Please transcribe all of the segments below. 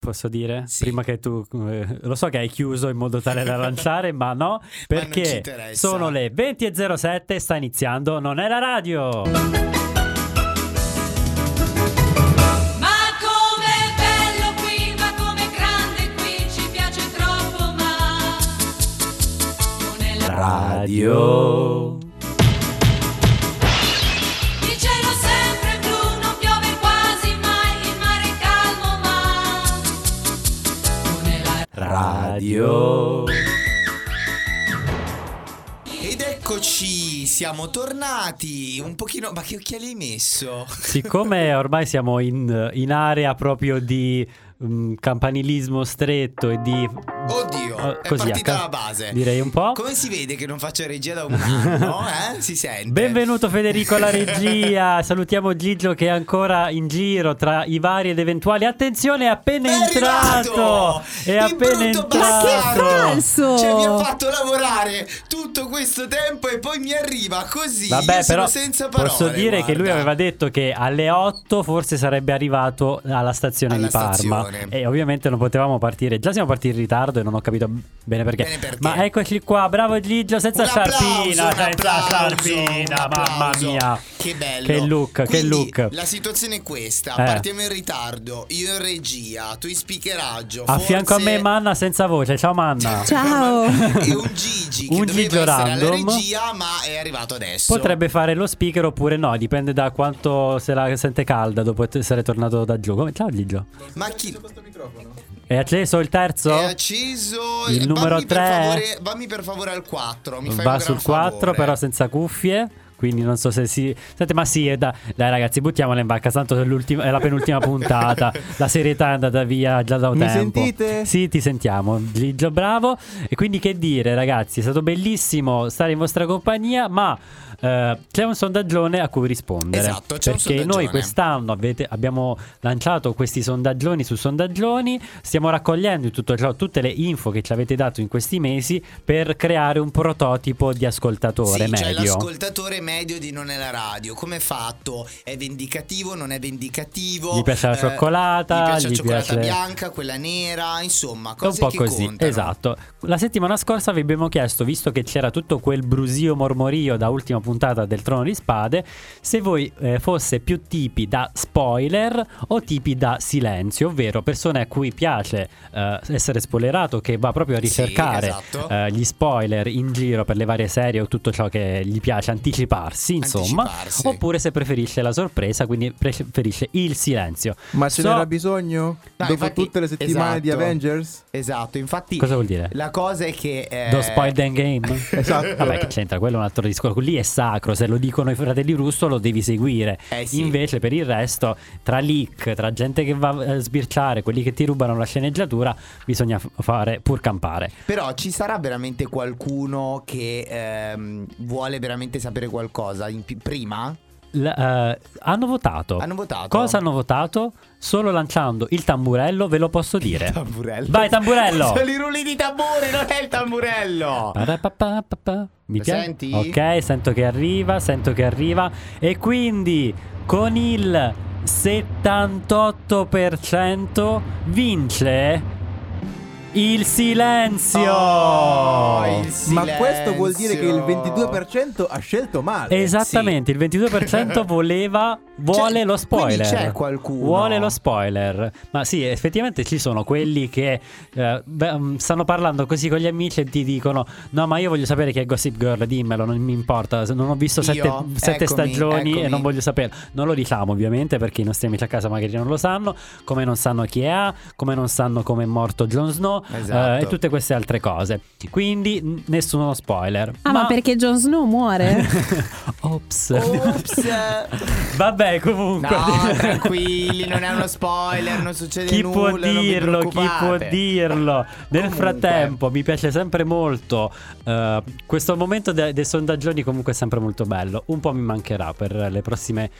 Posso dire? Sì. Prima che tu... eh, lo so che hai chiuso in modo tale da lanciare, ma no, perché interessa. sono le 20.07, sta iniziando, non è la radio. Ma com'è bello qui, ma com'è grande qui, ci piace troppo, ma non è la Radio. Radio. Ed eccoci, siamo tornati. Un pochino. Ma che occhiali hai messo? Siccome ormai siamo in, in area proprio di mm, campanilismo stretto e di... Oddio, è così, partita la base. Direi un po'. Come si vede che non faccio regia da un anno? Eh? Si sente. Benvenuto Federico alla regia, salutiamo Gigio che è ancora in giro tra i vari ed eventuali. Attenzione, è appena È entrato! È Il appena entrato! bastardo! falso! Cioè, mi ha fatto lavorare tutto questo tempo e poi mi arriva così. Vabbè, Io sono però senza parole. posso dire che lui guarda. aveva detto che alle 8 forse sarebbe arrivato alla stazione Alla di Parma. stazione. E ovviamente non potevamo partire. Già siamo partiti in ritardo e non ho capito bene perché. Bene perché. Ma eccoci qua, bravo Gigio, senza sciarpina, senza applauso, sciarpina, mamma mia. Che bello. Che look, che Quindi, look. La situazione è questa: Eh. partiamo in ritardo. Io in regia, tu in speakeraggio. A fianco a forse- me Manna senza voce. Ciao Manna. Ciao. E un Gigi che Un doveva Gigio essere alla random. regia, ma è arrivato adesso. Potrebbe fare lo speaker oppure no, dipende da quanto se la sente calda dopo essere tornato da giù. Come- Ciao Gigio. Ma chi È acceso il terzo? è acceso? Il numero vammi per tre. favore- vammi per favore al 4. Mi fai Va sul gran 4 favore. però senza cuffie. Quindi non so se si. Senti, ma sì, da- dai ragazzi, buttiamola in vacca. Tanto è, la penultima puntata. La serietà è andata via già da un Mi tempo. sentite? Sì, ti sentiamo. Gigio, bravo. E quindi che dire, ragazzi, è stato bellissimo stare in vostra compagnia, ma. eh, c'è un sondaggione a cui rispondere. Esatto, c'è un perché noi quest'anno avete- abbiamo lanciato questi sondaggioni su sondaggioni. Stiamo raccogliendo tutto ciò tutte le info che ci avete dato in questi mesi per creare un prototipo di ascoltatore Sì, cioè medio. l'ascoltatore medio di Non è la radio. Come è fatto? È vendicativo? Non è vendicativo? Gli piace la Eh, cioccolata, Gli piace la gli cioccolata piace- bianca, quella nera, insomma, È un cose po' così, contano. esatto. La settimana scorsa vi abbiamo chiesto, visto che c'era tutto quel brusio mormorio da ultima puntata del Trono di Spade, se voi eh, fosse più tipi da spoiler o tipi da silenzio, ovvero persone a cui piace eh, essere spoilerato, che va proprio a Sì, ricercare esatto. eh, gli spoiler in giro per le varie serie o tutto ciò che gli piace anticiparsi, insomma, Anticiparsi. oppure se preferisce la sorpresa, quindi preferisce il silenzio. Ma ce So- n'era bisogno? No, Dopo infatti- tutte le settimane di esatto. Avengers? Esatto, infatti Cosa vuol dire? la cosa è che eh, Do spoil the game? Esatto. Vabbè, che c'entra? Quello è un altro discorso. Lì è sacro. Se lo dicono i fratelli Russo, lo devi seguire. Eh sì. Invece, per il resto, tra leak, tra gente che va a sbirciare, quelli che ti rubano la sceneggiatura, bisogna f- fare pur campare. Però ci sarà veramente qualcuno che ehm, vuole veramente sapere qualcosa in prima? L- eh, hanno votato. Hanno votato? Cosa hanno votato? Solo lanciando il tamburello, ve lo posso dire. Tamburello. Vai, tamburello! Sono i rulli di tamburi, non è il tamburello. Parapapapapa. Mi piace? senti? Ok, sento che arriva, sento che arriva. E quindi con il 78% vince il silenzio. Oh, il Ma questo vuol dire che il silenzio. 22% ha scelto male. Esattamente, il 22% voleva vuole Cioè, lo spoiler. c'è qualcuno. Vuole lo spoiler. Ma sì, effettivamente ci sono quelli che eh, beh, mm, stanno parlando così con gli amici e ti dicono "No, ma io voglio sapere chi è Gossip Girl, dimmelo, non mi importa, non ho visto sette, sette Eccomi, stagioni e eccomi. non voglio sapere". Non lo diciamo, ovviamente, perché i nostri amici a casa magari non lo sanno, come non sanno chi è A, come non sanno come è morto Jon Snow Esatto. eh, e tutte queste altre cose. Quindi n- nessuno spoiler. Ah, ma, perché Jon Snow muore? Ops. Ops. Vabbè, comunque. No, tranquilli, non è uno spoiler, non succede Chi nulla. può dirlo? Chi può dirlo? Nel Comunque. frattempo, mi piace sempre molto. eh, questo momento de- dei sondaggioni, comunque, è sempre molto bello. Un po' mi mancherà per le prossime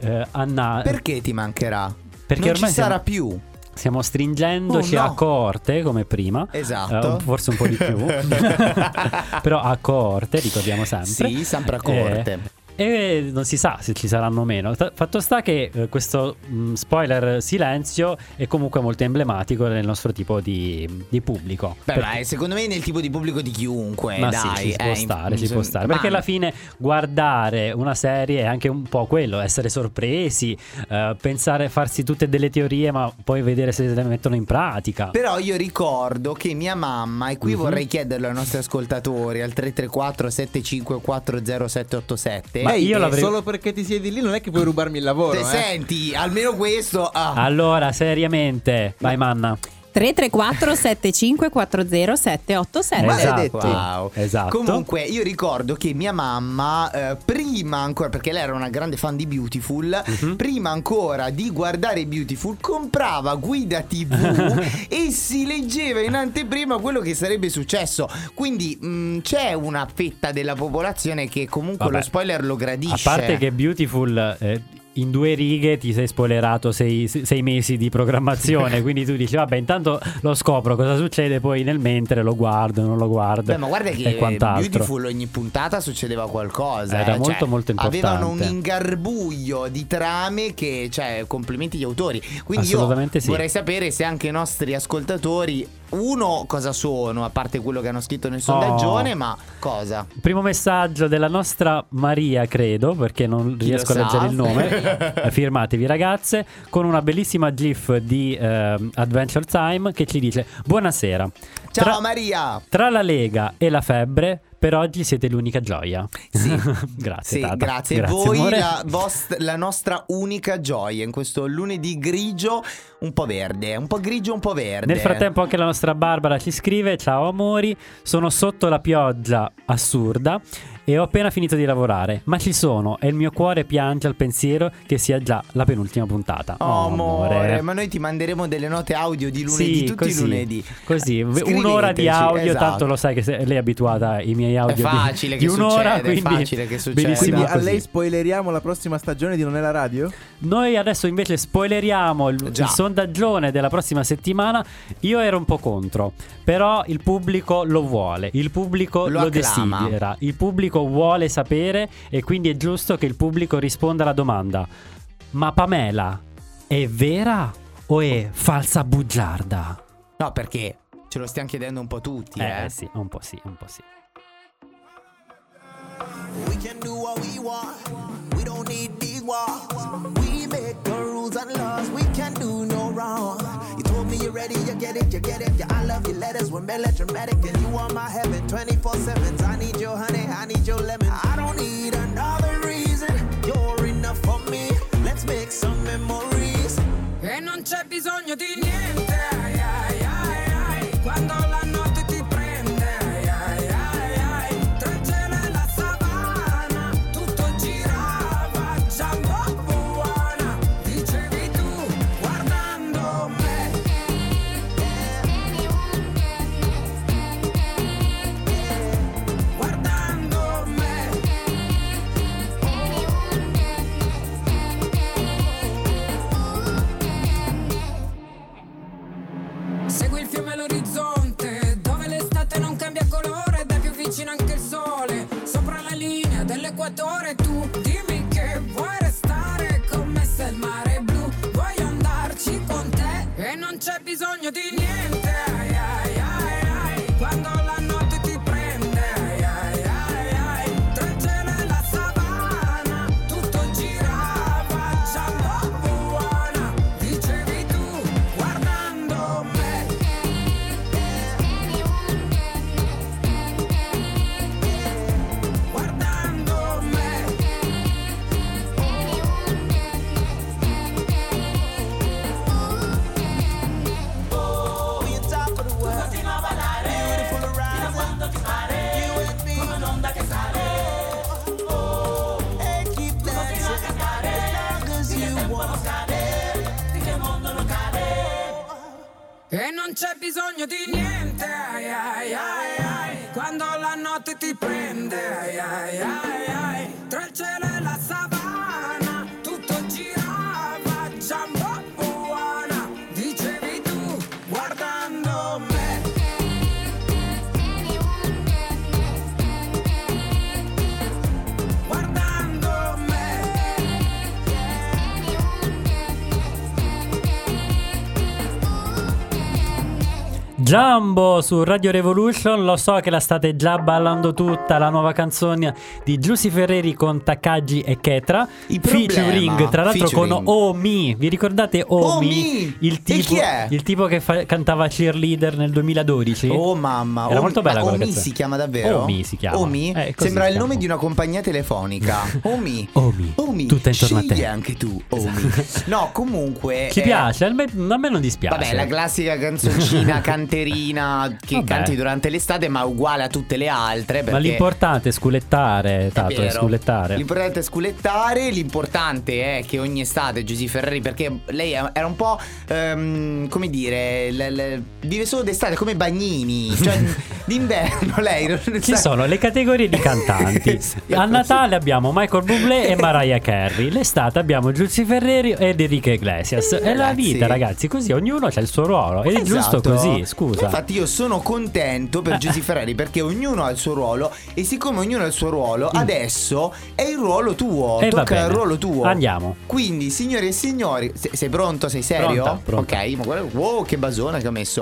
eh, annate. Perché ti mancherà? Perché non ormai ci sarà siamo- più. Stiamo stringendoci Oh, no. a coorte come prima. Esatto. Eh, forse un po' di più. Però a coorte, ricordiamo sempre. Sì, sempre a Eh, corte. E non si sa se ci saranno o meno. Fatto sta che eh, questo mh, spoiler silenzio è comunque molto emblematico nel nostro tipo di, di pubblico. Beh, Perché- è secondo me nel tipo di pubblico di chiunque, ma dai. sì, ci può eh, stare, ci in- può stare. ma- Perché alla fine guardare una serie è anche un po' quello, essere sorpresi, eh, pensare, farsi tutte delle teorie, ma poi vedere se le mettono in pratica. Però io ricordo che mia mamma, e qui Mhm. vorrei chiederlo ai nostri ascoltatori al 334 754 0787 Ma Ehi, io l'avrei- Solo perché ti siedi lì non è che puoi rubarmi il lavoro. Se eh. senti, almeno questo ah. Allora, seriamente, vai Manna. 334 7540 787 Maledetto. Wow. Esatto. Comunque, io ricordo che mia mamma, eh, prima ancora, perché lei era una grande fan di Beautiful, Mhm. prima ancora di guardare Beautiful, comprava Guida TV e si leggeva in anteprima quello che sarebbe successo. Quindi mh, c'è una fetta della popolazione che comunque Vabbè. lo spoiler lo A gradisce. parte che Beautiful eh, in due righe ti sei spoilerato sei, sei mesi di programmazione, quindi tu dici vabbè intanto lo scopro cosa succede, poi nel mentre lo guardo, non lo guardo Beh, ma guarda che quant'altro. Beautiful ogni puntata succedeva qualcosa. Era eh, molto, cioè, molto importante. Avevano un ingarbuglio di trame che, cioè, complimenti agli autori. Quindi io sì. vorrei sapere se anche i nostri ascoltatori, uno, cosa sono, a parte quello che hanno scritto nel sondaggione, Oh. ma cosa? Primo messaggio della nostra Maria, credo, perché non Chi riesco a leggere il nome. Eh, Firmatevi ragazze, con una bellissima gif di ehm, Adventure Time che ci dice Buonasera. Ciao Tra- Maria! Tra la Lega e la febbre, per oggi siete l'unica gioia. Sì. grazie, Sì, Tata. grazie. Voi amore. la, vost- la nostra unica gioia in questo lunedì grigio, un po' verde, un po' grigio, un po' verde. Nel frattempo anche la nostra Barbara ci scrive Ciao amori, sono sotto la pioggia assurda e ho appena finito di lavorare, ma ci sono e il mio cuore piange al pensiero che sia già la penultima puntata. Oh, amore, ma noi ti manderemo delle note audio di lunedì, Sì, tutti così, i lunedì. Così, Scriveteci, un'ora di audio, esatto. tanto lo sai che lei è abituata ai miei audio di- facile di, che un'ora, succede, è quindi facile che succede. benissimo Quindi a lei spoileriamo la prossima stagione di Non è la radio? Noi adesso invece spoileriamo il, il sondaggione della prossima settimana. Io ero un po' contro, però il pubblico lo vuole, il pubblico Lo lo, acclama. desidera, il pubblico vuole sapere e quindi è giusto che il pubblico risponda alla domanda. Ma Pamela è vera o è falsa bugiarda? No, perché ce lo stiamo chiedendo un po' tutti, eh. Eh sì, un po' sì, un po' sì. We can do what we want. We don't need these walls. We make the rules and laws. We can do no wrong. You ready, you get it, you get it. Yeah, I love your letters were melodramatic, and you are my heaven 24 7. I need your honey, I need your lemon. I don't need another reason. You're enough for me. Let's make some memories. E non c'è bisogno di niente, adoro su Radio Revolution, lo so che la state già ballando tutta, la nuova canzone di Giussi Ferreri con Takagi e Ketra, Il featuring tra l'altro featuring. con Omi, vi ricordate Omi? Omi! Il tipo, chi è? il tipo che fa- cantava cheerleader nel 2012? Oh mamma, Era Omi- molto bella quella Omi canzone. si chiama davvero? Omi si chiama. Omi? Eh, Sembra il nome di una compagnia telefonica. Omi. Omi, Omi. tutta intorno a te. Scegli anche tu, Omi. No, comunque Ci eh, piace, a me, a me non dispiace. Vabbè, la classica canzoncina canterina che Vabbè. canti durante l'estate, ma uguale a tutte le altre. Ma l'importante è sculettare, È Tato, è vero. sculettare. L'importante è sculettare. L'importante è che ogni estate Giusy Ferreri, perché lei era un po' ehm, come dire, l- l- vive solo d'estate come Bagnini. Cioè, d'inverno lei non Ci sa- sono le categorie di cantanti. Sì, A Natale abbiamo Michael Bublé e Mariah Carey. L'estate abbiamo Giussi Ferreri ed Enrique Iglesias. È la vita, ragazzi. Così ognuno ha il suo ruolo. È giusto Esatto. così, scusa. Infatti, io sono contento per Giusy Ferreri perché ognuno ha il suo ruolo. E siccome ognuno ha il suo ruolo, adesso è il ruolo tuo. E Mm. Eh, tocca il ruolo tuo. Andiamo. Quindi, signori e signori, se- sei pronto? Sei serio? Pronta, pronta. Ok, ma guarda, wow, che basona che ho messo.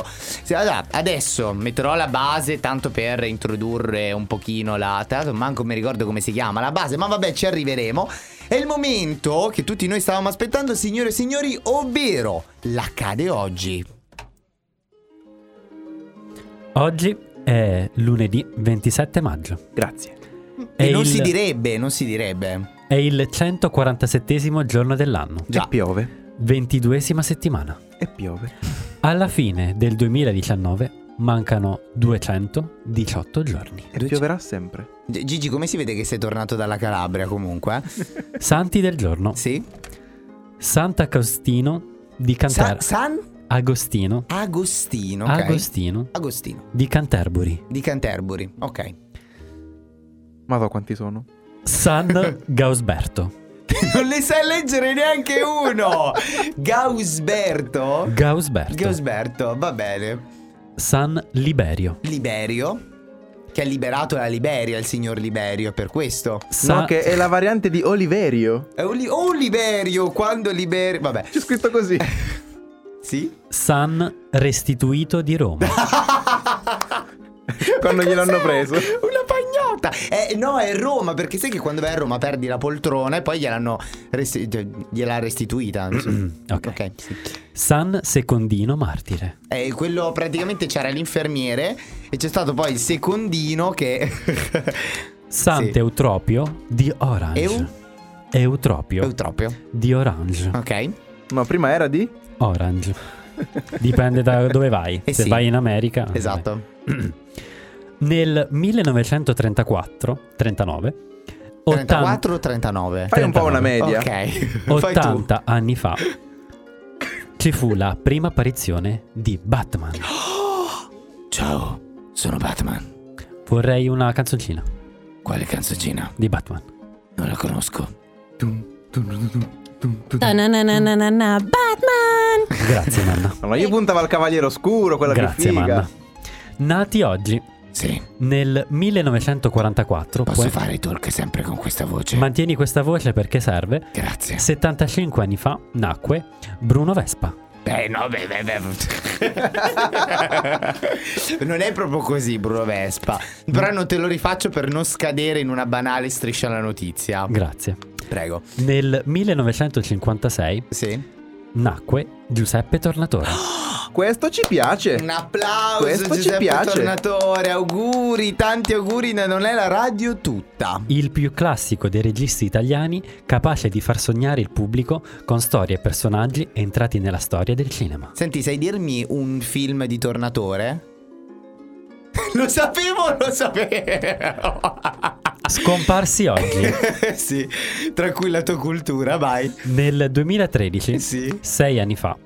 Allora, adesso metterò la base tanto per introdurre un pochino la. Tra l'altro, manco mi ricordo come si chiama la base, ma vabbè, ci arriveremo. È il momento che tutti noi stavamo aspettando, signore e signori, ovvero l'accade oggi. Oggi è lunedì 27 maggio. Grazie. È E non il- si direbbe, non si direbbe. È il 147 giorno dell'anno. Già. E piove. 22esima settimana. E piove. Alla fine del 2019 mancano 218 giorni. E pioverà sempre. Gigi, come si vede che sei tornato dalla Calabria comunque? eh? Santi del giorno. Sì? Sant'Agostino di Sa- Canterbury. San Agostino. Agostino, ok. Agostino Agostino di Canterbury. di Canterbury, ok. Ma so quanti sono. San Gausberto. non le sai leggere neanche uno! Gausberto? Gausberto. Gausberto, va bene. San Liberio. Liberio, che ha liberato la Liberia, il signor Liberio, per questo. Sa- No, che è la variante di Oliverio. È Oli- oh, Liberio, quando Liberio... Vabbè, C'è scritto così. sì? San Restituito di Roma. Quando gliel'hanno preso. Una pagnotta! Eh, no, è Roma, perché sai che quando vai a Roma perdi la poltrona e poi gliel'hanno resti- gliel'ha restituita. Ok. sì. San Secondino Martire. Eh, quello praticamente c'era l'infermiere e c'è stato poi il secondino che... Sì. Sant'Eutropio di Orange. Eu? Eutropio Eutropio. di Orange. Ok. Ma prima era di? Orange. Dipende da dove vai. Eh Se sì. vai in America. Esatto. Nel 1934, 39, 80 34 o 39? Fai un po' una 39. media. Ok. Fai tu. 80 anni fa ci fu la prima apparizione di Batman. Ciao, sono Batman. Vorrei una canzoncina Quale canzoncina? di Batman. Non la conosco. Ta-na-na-na-na-na, Batman! Grazie, Nanna. No, io puntavo al Cavaliere Oscuro, quella Grazie, che figa. Manna. Nati oggi, Sì. nel 1944, Posso puoi- fare i talk sempre con questa voce? mantieni questa voce perché serve. Grazie. 75 anni fa nacque Bruno Vespa. Beh, no, beh, beh, beh. non è proprio così, Bruno Vespa. Però non te lo rifaccio per non scadere in una banale striscia alla notizia. Grazie. Prego. Nel 1956 Sì. Nacque Giuseppe Tornatore. Questo ci piace. Un applauso, Questo ci Giuseppe piace. Tornatore. Auguri, tanti auguri. Non è la radio tutta. Il più classico dei registi italiani, capace di far sognare il pubblico con storie e personaggi entrati nella storia del cinema. Senti, sai dirmi un film di Tornatore? lo sapevo, lo sapevo. Scomparsi oggi. sì, tra cui la tua cultura, vai. Nel 2013, Sì. sei anni fa,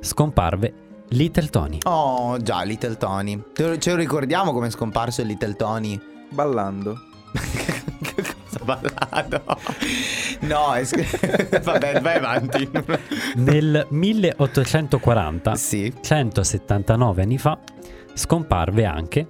scomparve Little Tony. Oh, già, Little Tony. Ce lo- ricordiamo come è scomparso il Little Tony? Ballando. Cosa ballato? No, è Vabbè, vai avanti. Nel 1840, sì. 179 anni fa, scomparve anche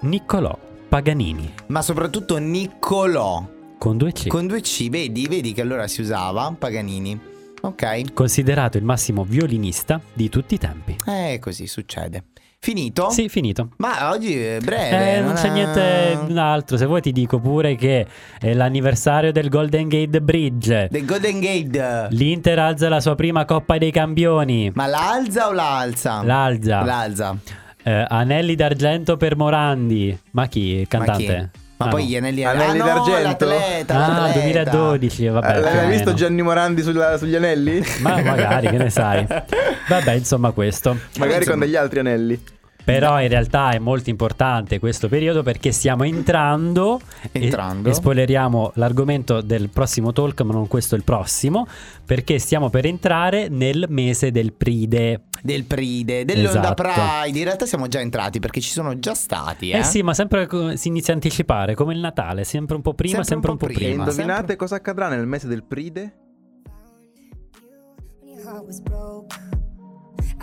Niccolò Paganini Ma soprattutto Niccolò. con due C. Con due C, vedi, vedi che allora si usava Paganini. Ok. Considerato il massimo violinista di tutti i tempi. Eh, così succede. Finito? Sì, finito. Ma oggi è breve. Eh, non c'è niente altro. Se vuoi ti dico pure che è l'anniversario del Golden Gate Bridge. The Golden Gate. L'Inter alza la sua prima Coppa dei Campioni. Ma l'alza o l'alza? L'alza. L'alza. Eh, anelli d'argento per Morandi. Ma chi? Il Ma chi? cantante? Ma Ah, poi no. gli anelli, Anelli ah, no, d'argento? l'atleta, Ah, l'atleta. 2012, vabbè. Eh, L'hai visto. Gianni Morandi sulla- sugli anelli? Ma magari, che ne sai. Vabbè, insomma, questo. Magari insomma- con degli altri anelli. Però in realtà è molto importante questo periodo perché stiamo entrando, e- Entrando. E, spoileriamo l'argomento del prossimo talk, ma non questo il prossimo, perché stiamo per entrare nel mese del Pride. Del Pride, dell'Onda Esatto. Pride. In realtà siamo già entrati perché ci sono già stati. Eh, Eh, sì, ma sempre si inizia a anticipare, come il Natale, sempre un po' prima, sempre, un po' prima. E Ma indovinate sempre- cosa accadrà nel mese del Pride?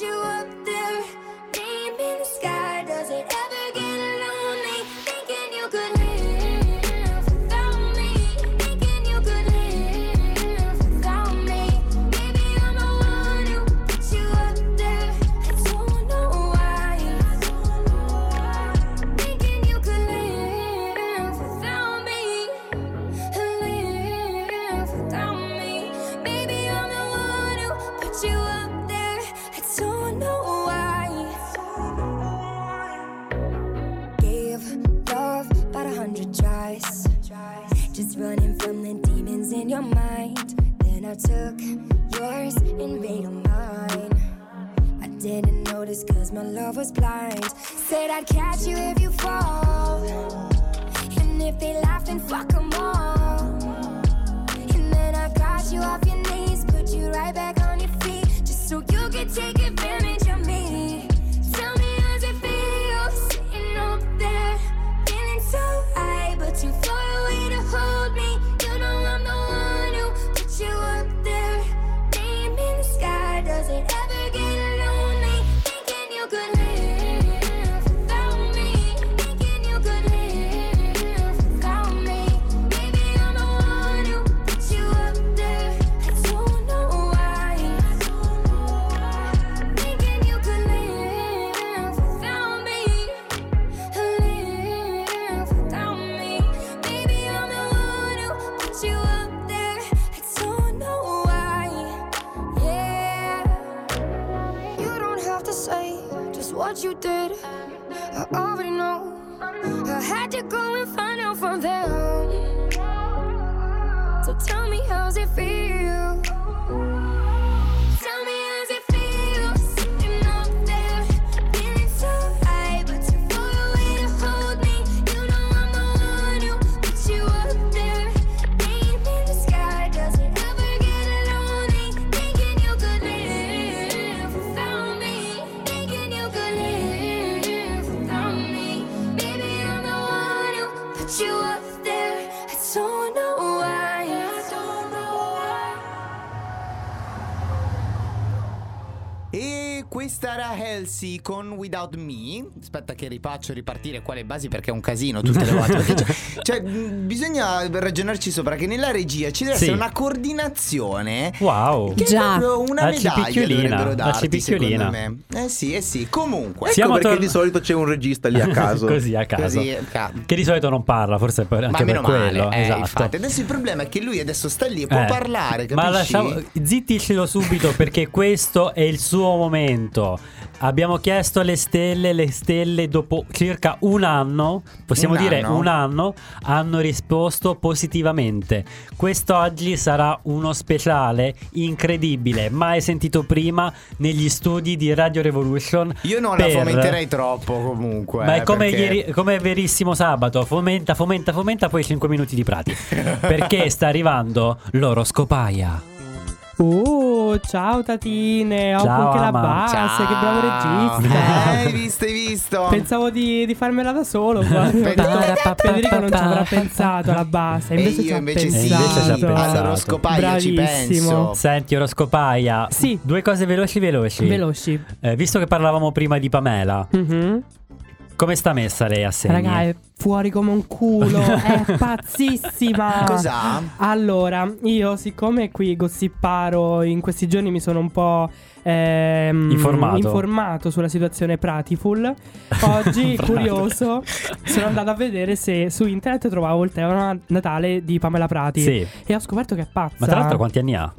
you up in your mind. Then I took yours and made them mine. I didn't notice cause my love was blind. Said I'd catch you if you fall. And if they laugh, then fuck 'em all. And then I got you off your knees, put you right back on your feet, just so you could take advantage Halsey con Without Me. Aspetta che ripaccio ripartire qua le basi perché è un casino tutte le volte. Cioè, mh, bisogna ragionarci sopra che nella regia ci deve Sì. essere una coordinazione. Wow. Che Già. una La medaglia dovrebbero la darti secondo me. Eh sì, eh sì. Comunque, Ecco Siamo perché tor- di solito c'è un regista lì a caso. Così a caso. così, ca- Che di solito non parla, forse per, ma anche per meno quello. male, eh, esatto. infatti. Adesso il problema è che lui adesso sta lì e può Eh, parlare, capisci? Ma lasciamo, zitticelo subito perché questo è il suo momento. Abbiamo chiesto alle stelle, le stelle dopo circa un anno, possiamo Un dire anno? un anno, hanno risposto positivamente. Quest'oggi sarà uno speciale incredibile, mai sentito prima negli studi di Radio Revolution. Io non la per- fomenterei troppo comunque. Ma è come, perché- ieri- come verissimo sabato, fomenta, fomenta, fomenta, poi 5 minuti di prati. Perché sta arrivando l'oroscopaia. Uh, ciao tatine, ho Ciao, anche la base, che bravo regista. Eh, hai visto, hai visto? Pensavo di, di farmela da solo. Federico non ci avrà pensato alla base, E invece io ci ha invece sì, invece ci ha pensato. all'oroscopaia ci penso. Senti, oroscopaia. Sì. Due cose veloci, veloci. Veloci. Eh, visto che parlavamo prima di Pamela, Mhm. Come sta messa lei a segni? Raga, è fuori come un culo, è pazzissima. Cos'ha? Allora, io siccome qui gossiparo in questi giorni mi sono un po' ehm, Informato. informato sulla situazione Pratiful, oggi curioso sono andato a vedere se su internet trovavo il tema Natale di Pamela Prati Sì. e ho scoperto che è pazza. Ma tra l'altro quanti anni ha?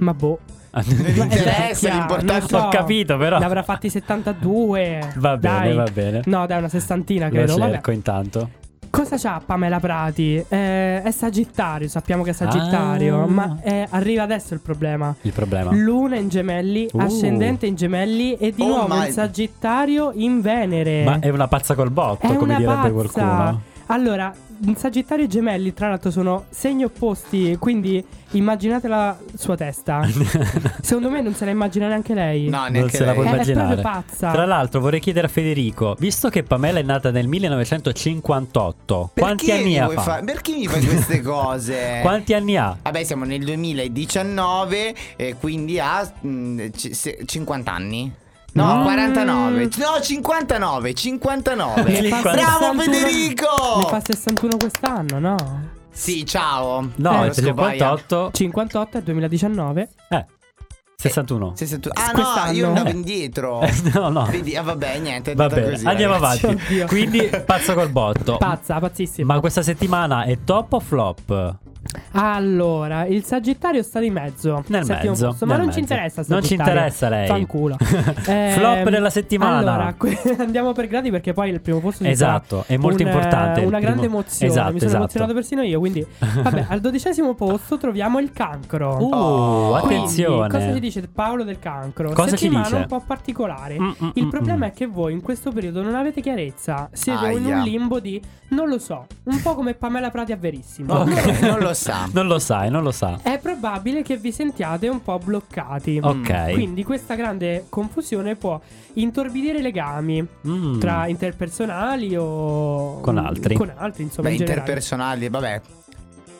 Ma boh. È interessa, l'importante non Ho capito, però. Ne avrà fatti 72. Va bene, dai. va bene. No, dai, una sessantina Lo credo. Vabbè. cerco intanto. Cosa c'ha Pamela Prati? Eh, è Sagittario, sappiamo che è Sagittario, Ah. ma eh, arriva adesso il problema. Il problema. Luna in gemelli, Uh. ascendente in gemelli e di Oh nuovo my- il Sagittario in Venere. Ma è una pazza col botto, È come una direbbe pazza. qualcuno. Allora, Sagittario e gemelli, tra l'altro, sono segni opposti, quindi immaginate la sua testa. Secondo me non se la immagina neanche lei. No, Non neanche se la lei. puoi È immaginare. proprio pazza. Tra l'altro vorrei chiedere a Federico, visto che Pamela è nata nel 1958, quanti Perché anni mi ha? fa- Perché mi fai queste cose? Quanti anni ha? Vabbè, siamo nel 2019, e quindi ha mm, c- se- 50 anni. No, Mm. 49. No, 59. 59. Ne fa Bravo 61 Federico! Ne fa 61 quest'anno, no? Sì, ciao. No, Eh, il 58. 58 è 2019. Eh, 61. 61. Ah no, Quest'anno. io andavo indietro. Eh, no, no. Vedi, ah, vabbè, niente. è Va bene, così, andiamo ragazzi. avanti. Oddio. Quindi pazzo col botto. Pazza, pazzissima. Ma questa settimana è top o flop? Allora, il Sagittario sta di mezzo. Nel Settimo mezzo, posto, ma nel non ci mezzo. interessa. il Non ci interessa lei. Fanculo. Ehm, Flop della settimana. Allora, que- andiamo per gradi perché poi il primo posto ci Esatto, è molto un, eh, importante il Una grande primo- emozione. Esatto, Mi sono esatto. emozionato persino io. Quindi, vabbè, al dodicesimo posto troviamo il cancro. Uh, Oh. Quindi, attenzione. cosa ci dice Paolo del cancro? Cosa ci Settimana dice? un po' particolare. Mm, mm, Il mm, problema mm. è che voi in questo periodo non avete chiarezza. Siete in Aia. un limbo di non lo so, un po' come Pamela Prati a Verissimo. Ok, non lo sa. Non lo sai, non lo sa. È probabile che vi sentiate un po' bloccati. Ok. Quindi questa grande confusione può intorbidire i legami Mm. tra interpersonali o Con altri. Con altri, insomma, Beh, in generale. interpersonali, vabbè.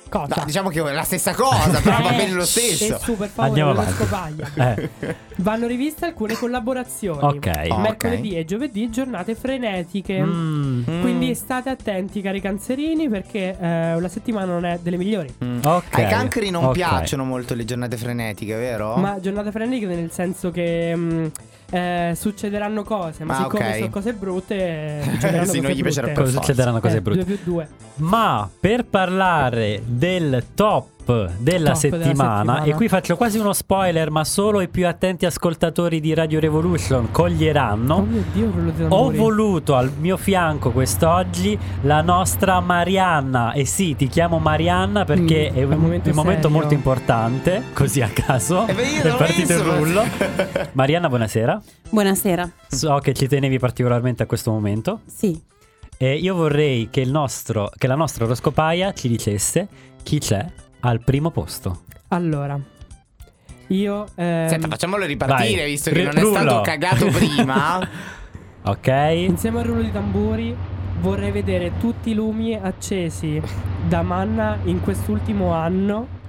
Cosa? No, diciamo che è la stessa cosa, però va Eh, bene lo stesso. super Andiamo favore avanti. scopaglia. Eh, Vanno riviste alcune collaborazioni. ok. Mercoledì e giovedì giornate frenetiche. Mm. Quindi state attenti, cari cancerini, perché eh, la settimana non è delle migliori. Ok. Ai cancri non ok. piacciono molto le giornate frenetiche, vero? Ma giornate frenetiche nel senso che mh, eh, succederanno cose, ma Ah, siccome ok. sono cose brutte, succederanno Sì, non cose gli piacerà brutte. succederanno cose Eh, brutte. 2 più 2. Ma per parlare del top della, Top della settimana, settimana. e qui faccio quasi uno spoiler, ma solo i più attenti ascoltatori di Radio Revolution coglieranno. Oh mio dio, Ho voluto al mio fianco quest'oggi la nostra Marianna. E sì, ti chiamo Marianna perché Mm, è un, un momento un momento molto importante. Così a caso. Eh beh, è partito il rullo. Marianna, buonasera. Buonasera. So che ci tenevi particolarmente a questo momento. Sì. E io vorrei che, il nostro, che la nostra oroscopaia ci dicesse chi c'è al primo posto. Allora, io... ehm, Senta, facciamolo ripartire, Vai. visto che R- non è rullo. stato cagato prima. Ok? insieme al rullo di tamburi vorrei vedere tutti i lumi accesi da Manna in quest'ultimo anno.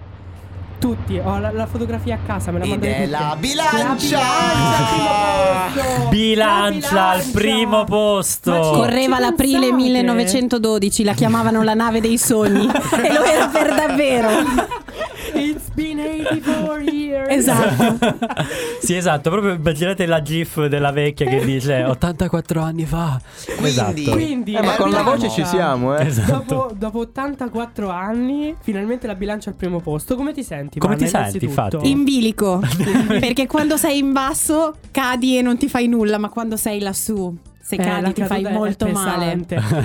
Tutti, ho la, la fotografia a casa, me la è tutti. la bilancia! La bilancia al primo posto! Bilancia La al primo posto! Correva l'aprile pensate? 1912, la chiamavano la nave dei sogni e lo era per davvero. It's been 84 years. Esatto. sì, esatto, proprio immaginate la gif della vecchia che dice 84 anni fa. Quindi- esatto. Quindi Eh, ma con la voce ci siamo, eh. Esatto. Dopo, dopo 84 anni, finalmente la bilancia al primo posto. Come ti senti? Come Vanna, ti senti, infatti? In bilico. Perché quando sei in basso cadi e non ti fai nulla, ma quando sei lassù, se Eh, cadi ti fai molto male.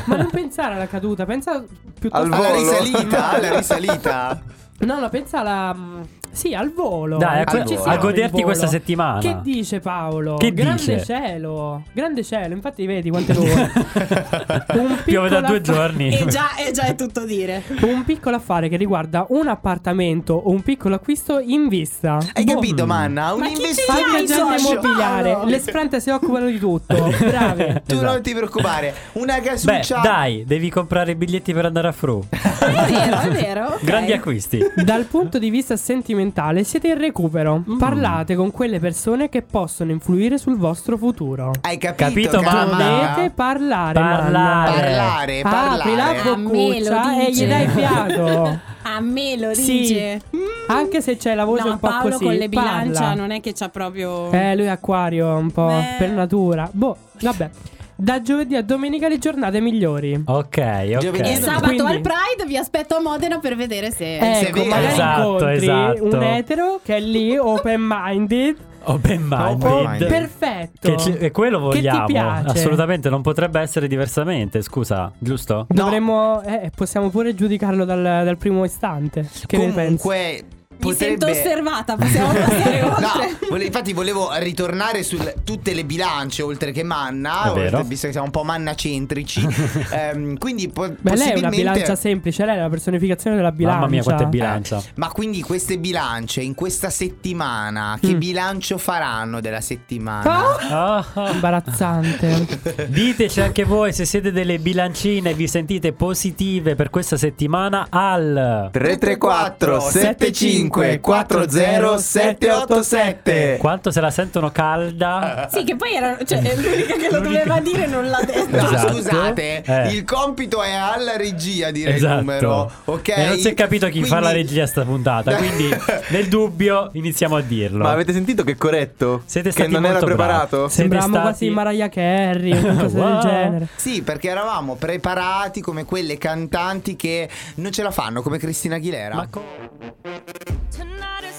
ma non pensare alla caduta, pensa piuttosto Al Alla volo. risalita, alla risalita. No, no, pensa alla. Sì, al volo. Dai, a, volo. a goderti questa settimana. Che dice Paolo? Che grande dice? cielo. Grande cielo, infatti vedi quante ore. Piove da due giorni. E già, e già è tutto dire. Un piccolo affare che riguarda un appartamento o un piccolo acquisto in vista. Hai Boh. capito, Manna? Un Ma investimento. immobiliare. Paolo? Le sprante si occupano di tutto. Brave. Tu Esatto. non ti preoccupare. Una Beh, casuccia. dai, devi comprare i biglietti per andare a Fru. È vero, è vero. ok. Grandi acquisti. Dal punto di vista sentimentale siete in recupero. Mm. Parlate con quelle persone che possono influire sul vostro futuro. Hai capito, Capito, mamma? Dovete parlare. Parlare. Manna. Parlare, Apri la parlare. A me lo boccuccia e dice. gli dai fiato. A me lo Sì. dice. Anche se c'è la voce No, un po' Paolo così. con le parla. bilancia non è che c'ha proprio. Eh, lui è acquario un po' Beh. per natura. Boh, vabbè. Da giovedì a domenica le giornate migliori. Ok, ok. Giovedì E sabato quindi- al Pride vi aspetto a Modena per vedere se. Ecco, magari Esatto, incontri esatto. un etero che è lì open minded. Open minded. Open-minded. Perfetto. Che ci- e quello Che ti vogliamo. piace? Assolutamente, non potrebbe essere diversamente. Scusa, giusto? Dovremmo. Eh, possiamo pure giudicarlo dal, dal primo istante. Che ne pensi? Comunque. Mi sento potrebbe- osservata, possiamo passare oltre. No, infatti volevo ritornare su tutte le bilance oltre che manna, visto che siamo un po' mannacentrici. Ehm, quindi po- Beh, lei è una possibilmente bilancia semplice, lei è la personificazione della bilancia. Mamma mia, quante bilancia. Ma quindi queste bilance in questa settimana, che Mm. bilancio faranno della settimana? Ah, Ah, imbarazzante. Diteci anche voi se siete delle bilancine e vi sentite positive per questa settimana al 334 75 40 787 quanto se la sentono calda. Sì, che poi era. Cioè, è l'unica che lo doveva dire non l'ha detto. No, Esatto. scusate, Eh. il compito è alla regia dire Esatto. il numero, ok? E non si è capito chi fa la regia sta puntata, quindi nel dubbio iniziamo a dirlo. Ma avete sentito che corretto? Siete che stati non era molto bravi. preparato? Siete Sembravamo stati- quasi Mariah Carey, una cosa Wow. del genere. Sì, perché eravamo preparati come quelle cantanti che non ce la fanno, come Cristina Aguilera. Ma co- Tonight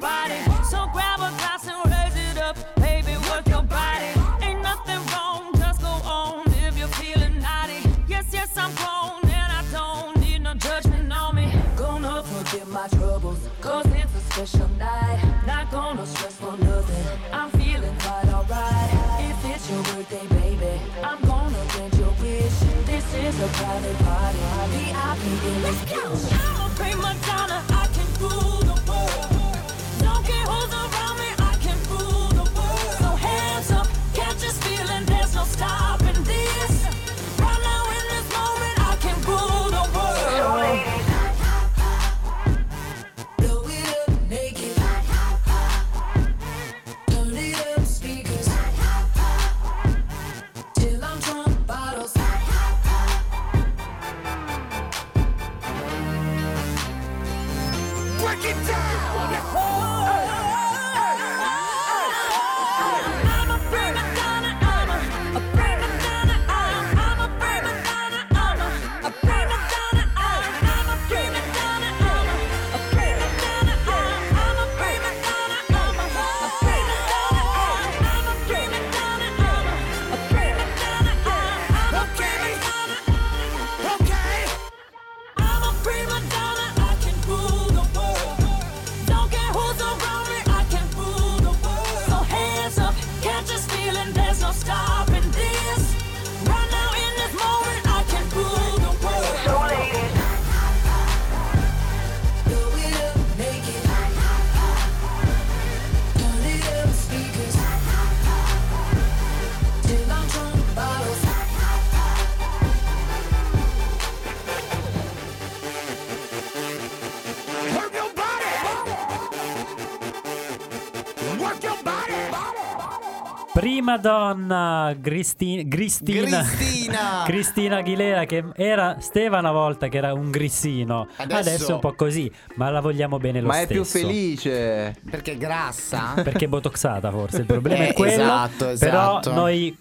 nobody. So grab a glass and raise it up, baby, work your body. Ain't nothing wrong, just go on if you're feeling naughty. Yes, yes, I'm grown and I don't need no judgment on me. Gonna forget my troubles, cause it's a special night. Not gonna stress for nothing, I'm feeling quite alright. If it's your birthday, baby, I'm gonna grant your wish. This is a private party, VIP in this house. I'm a prima donna, Prima donna Cristina Cristina! Cristina Aguilera che era Steva una volta che era un grissino. Adesso- è un po' così, ma la vogliamo bene lo Ma è stesso. più felice. Perché è grassa? Perché è botoxata forse, il problema Eh, è quello. esatto, Però esatto. noi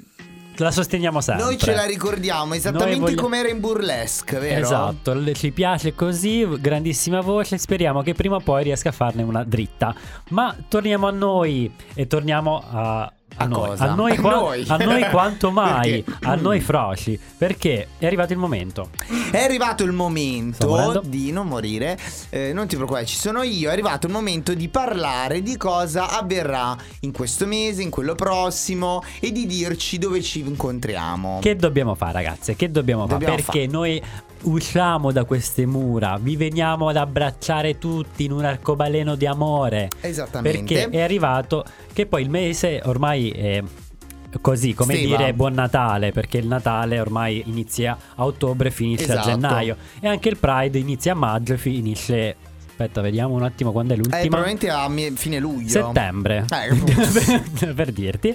la sosteniamo sempre. Noi ce la ricordiamo esattamente Noi voglia- come era in burlesque, vero? Esatto, ci piace così, grandissima voce, speriamo che prima o poi riesca a farne una dritta. Ma torniamo a noi e torniamo a... A, noi. A, noi qua- noi. a noi quanto mai, a noi froci, perché è arrivato il momento. È arrivato il momento di non morire. Eh, non ti preoccupare, ci sono io. È arrivato il momento di parlare di cosa avverrà in questo mese, in quello prossimo e di dirci dove ci incontriamo. Che dobbiamo fare, ragazze? Che dobbiamo fare? Dobbiamo Perché fare. noi usciamo da queste mura, vi veniamo ad abbracciare tutti in un arcobaleno di amore. Esattamente. Perché è arrivato che poi il mese ormai è così, come Steva. dire buon Natale, perché il Natale ormai inizia a ottobre e finisce a Esatto. gennaio. E anche il Pride inizia a maggio e finisce... Aspetta, vediamo un attimo quando è Eh, l'ultima. probabilmente a fine luglio. Settembre. Eh, per dirti.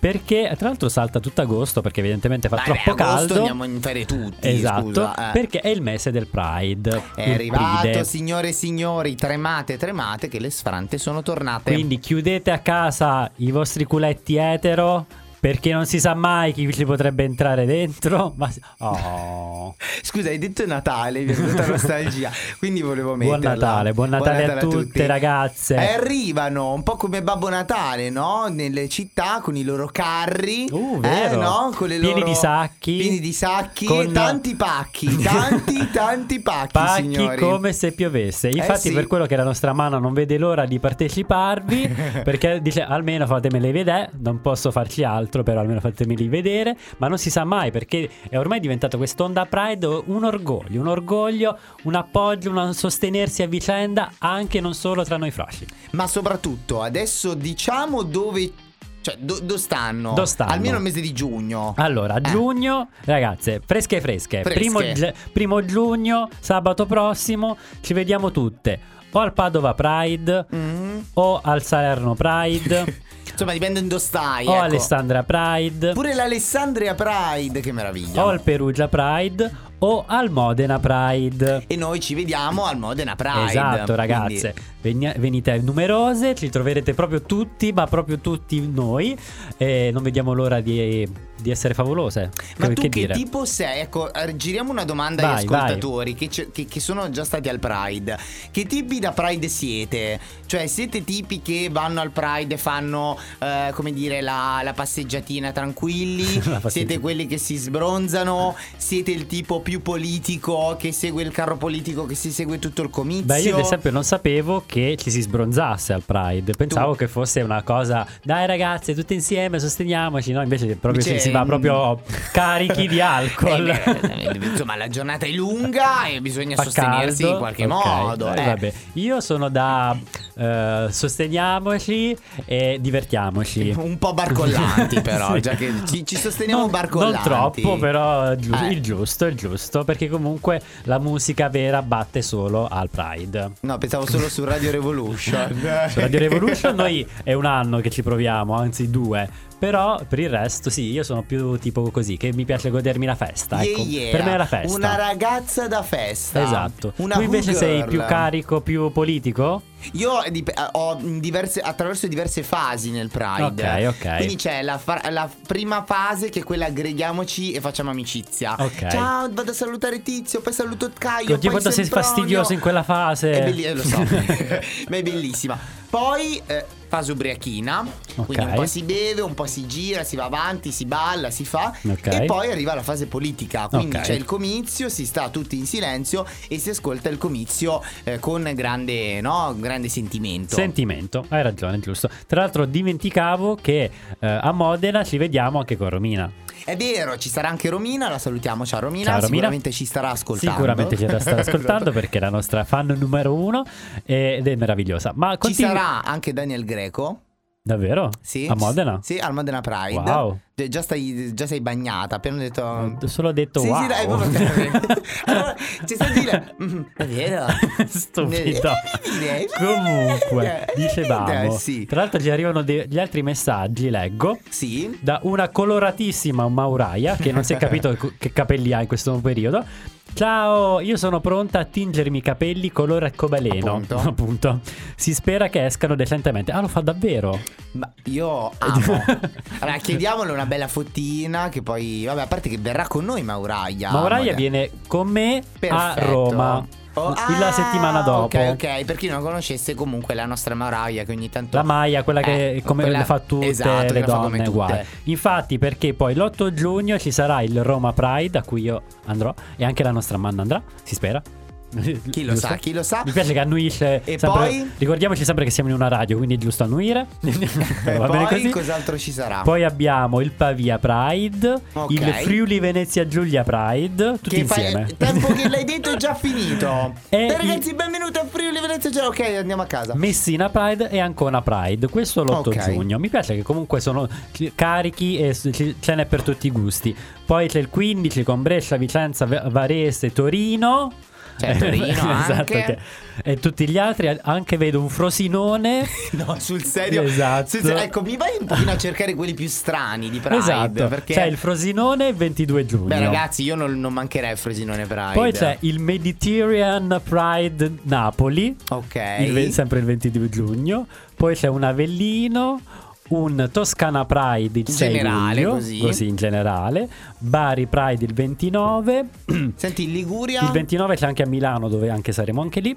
Perché tra l'altro salta tutto agosto perché evidentemente fa Beh, troppo caldo. andiamo in ferie tutti. Esatto, scusa, eh. perché è il mese del Pride. È arrivato, Pride. signore e signori, tremate, tremate, che le sfrante sono tornate. Quindi chiudete a casa i vostri culetti etero. Perché non si sa mai chi ci potrebbe entrare dentro. Ma oh. Scusa, hai detto Natale, mi è venuta nostalgia. Quindi volevo Buon metterla. Natale, buon Natale a tutte, tutti. ragazze. E arrivano un po' come Babbo Natale, no? Nelle città con i loro carri. Uh, eh, no? Con le Pieni loro- di sacchi. Pieni di sacchi Con- e tanti pacchi. Tanti, tanti pacchi, Pacchi signori. come se piovesse. Infatti, sì. per quello che la nostra mano non vede l'ora di parteciparvi. perché dice almeno fatemele vedere. Non posso farci altro, però almeno fatemeli vedere. Ma non si sa mai perché è ormai diventato quest'onda Pride un orgoglio, un orgoglio, un appoggio, un sostenersi a vicenda anche non solo tra noi froci. Ma soprattutto, adesso diciamo dove. Cioè, do- dove stanno? Dove stanno? Almeno il mese di giugno. Allora, a Eh. giugno, ragazze, fresche fresche. Fresche. Primo, gi- primo giugno, sabato prossimo, ci vediamo tutte. O al Padova Pride, Mm. o al Salerno Pride, Insomma, dipende dove stai. o ecco. Alessandra Pride, Pure l'Alessandria Pride, che meraviglia. o al Perugia Pride, o al Modena Pride. E noi ci vediamo al Modena Pride. Esatto, ragazze. Veni- venite numerose, ci troverete proprio tutti, ma proprio tutti noi. E non vediamo l'ora di, di essere favolose. Ma Che- tu che dire? tipo sei? Ecco, eh, giriamo una domanda Vai, agli ascoltatori che, che- che sono già stati al Pride. Che tipi da Pride siete? Cioè, siete tipi che vanno al Pride e fanno, eh, come dire, la, la passeggiatina tranquilli? La passeggiatina. siete quelli che si sbronzano? Siete il tipo più politico che segue il carro politico, che si segue tutto il comizio? Beh, io ad esempio non sapevo che ci si sbronzasse al Pride. Pensavo Tu- che fosse una cosa, dai ragazze, tutte insieme, sosteniamoci. No, invece proprio Invece, si, va mm, proprio carichi di alcol. Eh, beh, insomma, la giornata è lunga e bisogna Fa sostenersi caldo. in qualche Ok, modo. eh, eh. vabbè. Io sono da eh, sosteniamoci e divertiamoci. Un po' barcollanti, però, Sì. già che ci, ci sosteniamo non, barcollanti. Non troppo, però giu- Eh. il giusto, il giusto, perché comunque la musica vera batte solo al Pride. No, pensavo solo su Radio Revolution. Su Radio Revolution noi è un anno che ci proviamo, anzi due. Però per il resto sì, io sono più tipo così, che mi piace godermi la festa. Yeah, ecco, yeah. per me è la festa. Una ragazza da festa. Esatto. Una tu invece who sei girl. più carico, più politico? Io dip- ho diverse, attraverso diverse fasi nel Pride. Ok, ok. Quindi c'è la, fa- la prima fase che è quella aggreghiamoci e facciamo amicizia. Ok. Ciao, vado a salutare Tizio, poi saluto Caio. Oddio, quanto sei fastidioso in quella fase. È belli- eh, lo so, ma è bellissima. Poi eh, fase ubriachina, quindi un po' si beve, un po' si gira, si va avanti, si balla, si fa. Ok. E poi arriva la fase politica, quindi Ok. c'è il comizio, si sta tutti in silenzio e si ascolta il comizio eh, con grande, no, grande sentimento. Sentimento, hai ragione, giusto. Tra l'altro dimenticavo che eh, a Modena ci vediamo anche con Romina. È vero, ci sarà anche Romina, la salutiamo, ciao Romina, Ciao, Romina. sicuramente ci starà ascoltando. Sicuramente ci sta ascoltando perché è la nostra fan numero uno ed è meravigliosa. Ma Ci continu- sarà anche Daniel Greco. Davvero? Sì. A Modena? Sì, al Modena Pride. Wow. Già- stai, già sei bagnata. Appena detto. Ho solo detto Sì, wow. sì, dai, proprio- allora, ci sta a dire. "Mm, è vero. Stupido. Eh, Comunque, eh, dicevamo. eh, sì. Tra l'altro ci arrivano degli altri messaggi, leggo. Sì. Da una coloratissima Mauraia che non si è capito che capelli ha in questo periodo. Ciao, io sono pronta a tingermi i capelli colore arcobaleno. Appunto. Appunto. Si spera che escano decentemente. Ah, lo fa davvero? Ma io amo. Allora, chiediamole una bella fottina. Che poi. Vabbè, a parte che verrà con noi Mauraia. Mauraia viene con me a Perfetto. Roma. Oh, la ah, settimana dopo. Ok, ok. Per chi non conoscesse, comunque la nostra Mauraia che ogni tanto. La Maya, quella che Eh, come quella- le fa tutte esatto, le fa donne tutte. uguali. Infatti, perché poi l'8 giugno ci sarà il Roma Pride a cui io andrò e anche la nostra Manna andrà, si spera. Chi lo sa, chi lo sa. Mi piace che annuisce. E sempre- poi? Ricordiamoci sempre che siamo in una radio, quindi è giusto annuire. E poi cos'altro ci sarà? Poi abbiamo il Pavia Pride, Ok. il Friuli Venezia Giulia Pride, tutti che insieme. tempo che l'hai detto è già finito. E Eh, ragazzi, benvenuti a Friuli Venezia Giulia. Ok, andiamo a casa. Messina Pride e Ancona Pride. Questo l'8 Ok. giugno. Mi piace che comunque sono carichi e ce n'è per tutti i gusti. Poi c'è il 15 con Brescia, Vicenza, Varese, Torino. C'è Torino esatto, anche. che- E tutti gli altri. Anche vedo un Frosinone. No, sul serio. Esatto. Sul serio. Ecco, mi vai un pochino a cercare quelli più strani di Pride. esatto. Perché. C'è il Frosinone il 22 giugno. Beh, ragazzi, io non, non mancherei il Frosinone Pride. Poi c'è il Mediterranean Pride Napoli. Ok. il sempre il 22 giugno. Poi c'è un Avellino, un Toscana Pride il In 6 generale, luglio, così. in generale. Bari Pride il 29. Senti, in Liguria. Il 29 c'è anche a Milano dove anche saremo anche lì.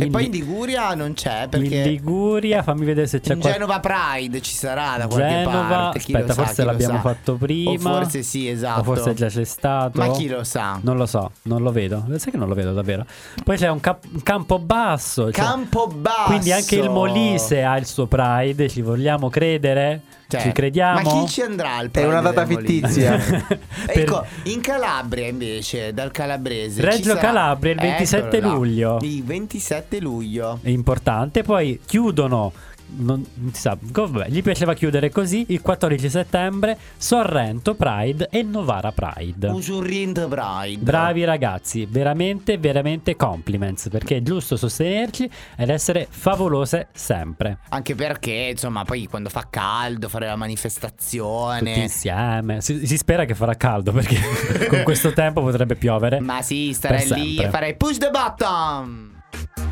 E Quindi poi in Liguria non c'è in perché. Liguria, fammi vedere se c'è in qual- Genova Pride ci sarà da qualche Genova, parte. Chi lo aspetta, sa, forse l'abbiamo fatto prima. O forse sì, esatto. O forse già c'è stato. Ma chi lo sa? Non lo so, non lo vedo. Sai che non lo vedo davvero. Poi c'è un, cap- campo basso. cioè- Campo basso. Quindi anche il Molise ha il suo Pride, ci vogliamo credere? Cioè, ci crediamo? Ma chi ci andrà al È Pride una data fittizia. Per- Ecco, in Calabria invece, dal calabrese. Reggio Calabria il 27 Eccolo là. luglio. Il 27 luglio. È importante. Poi chiudono. Non, si sa, vabbè, gli piaceva chiudere così il 14 settembre Sorrento Pride e Novara Pride. Usurrient Pride. Bravi ragazzi, veramente, veramente compliments perché è giusto sostenerci ed essere favolose sempre. Anche perché, insomma, poi quando fa caldo, fare la Tutti manifestazione. insieme. Si, si spera che farà caldo perché con questo tempo potrebbe piovere. Ma sì, starei Per lì sempre. e farei push the button.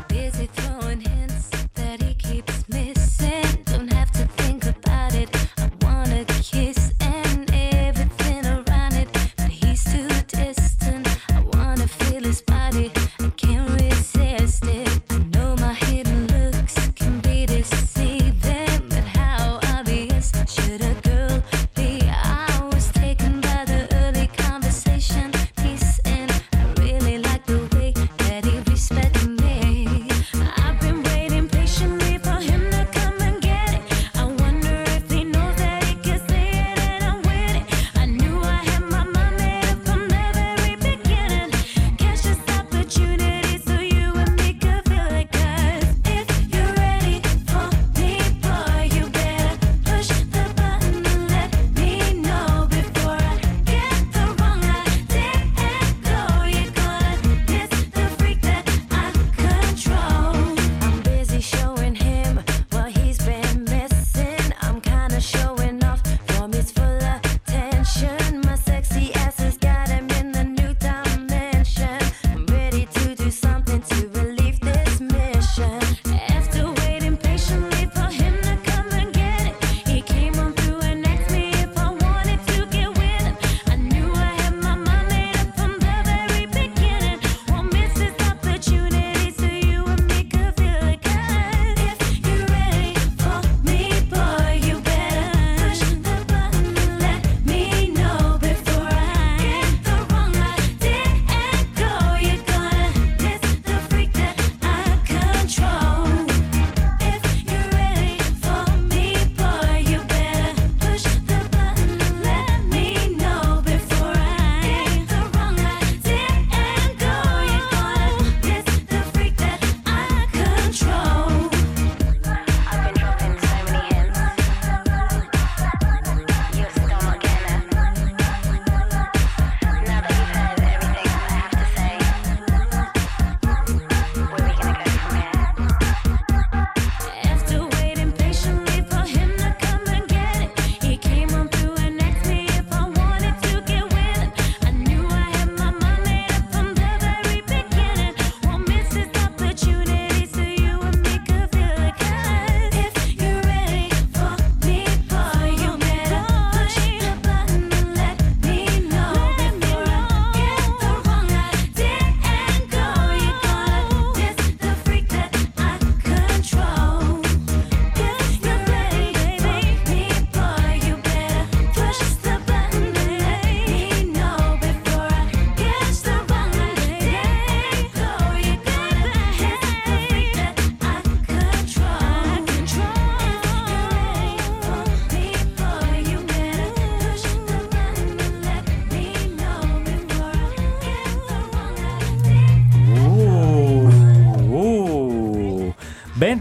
Busy throwing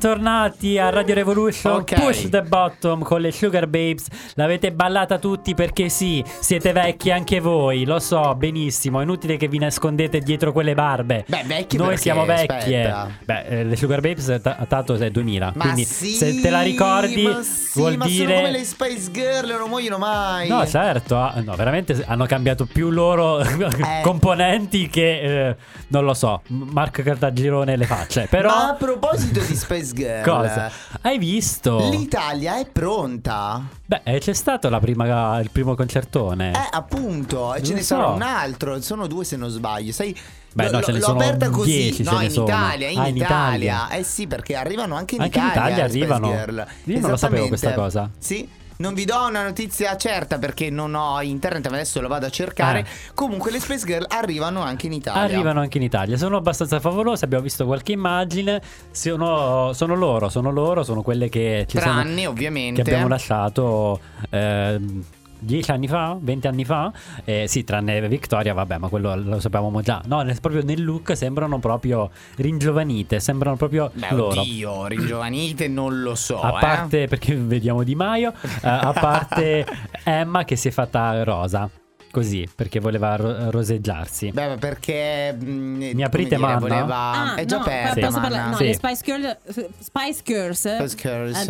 Bentornati a Radio Revolution Ok. Push the Bottom con le Sugar Babes. L'avete ballata tutti perché sì, siete vecchi anche voi, lo so benissimo. È inutile che vi nascondete dietro quelle barbe. Beh, vecchi Noi perché? siamo vecchie. Aspetta. Beh, eh, le Sugar Babes ta- Tato è 2000. Ma quindi sì, se te la ricordi ma sì, vuol ma dire sono come le Spice Girl, non muoiono mai. No, certo, no, veramente hanno cambiato più loro Eh. componenti che eh, non lo so, Marco Cartagirone le facce. Però Ma a proposito di Spice Girl, cosa? Hai visto? l'Italia è pronta? Beh, eh, c'è stato la prima, il primo concertone. Eh, appunto, e ce ne so. sarà un altro, sono due se non sbaglio. Sai, Beh, no, ce ne l'ho sono aperta così. 10 no, ce ne in sono. Italia, in Ah, in Italia. Italia. Eh sì, perché arrivano anche in Anche in Italia. Italia le Spice arrivano. Girl. Io non lo sapevo questa cosa. Sì. Non vi do una notizia certa perché non ho internet, ma adesso lo vado a cercare. Eh. Comunque le Space Girl arrivano anche in Italia. Arrivano anche in Italia, sono abbastanza favolose, abbiamo visto qualche immagine, sono, sono loro, sono loro, sono quelle che ci sono, Tranne, ovviamente. che abbiamo lasciato ehm, 10 anni fa, 20 anni fa, eh, sì, tranne Victoria, vabbè, ma quello lo sapevamo già. No, proprio nel look sembrano proprio ringiovanite, sembrano proprio Beh, loro. oddio, ringiovanite non lo so. A eh. parte, perché vediamo Di Maio, eh, a parte Emma che si è fatta rosa, così, perché voleva ro- roseggiarsi. Beh, ma perché. mm, Mi aprite Manna? Voleva. Ah, è già no, posso Manna. parlare? No, Sì. le Spice Girls, Spice Girls, Spice Girls. eh,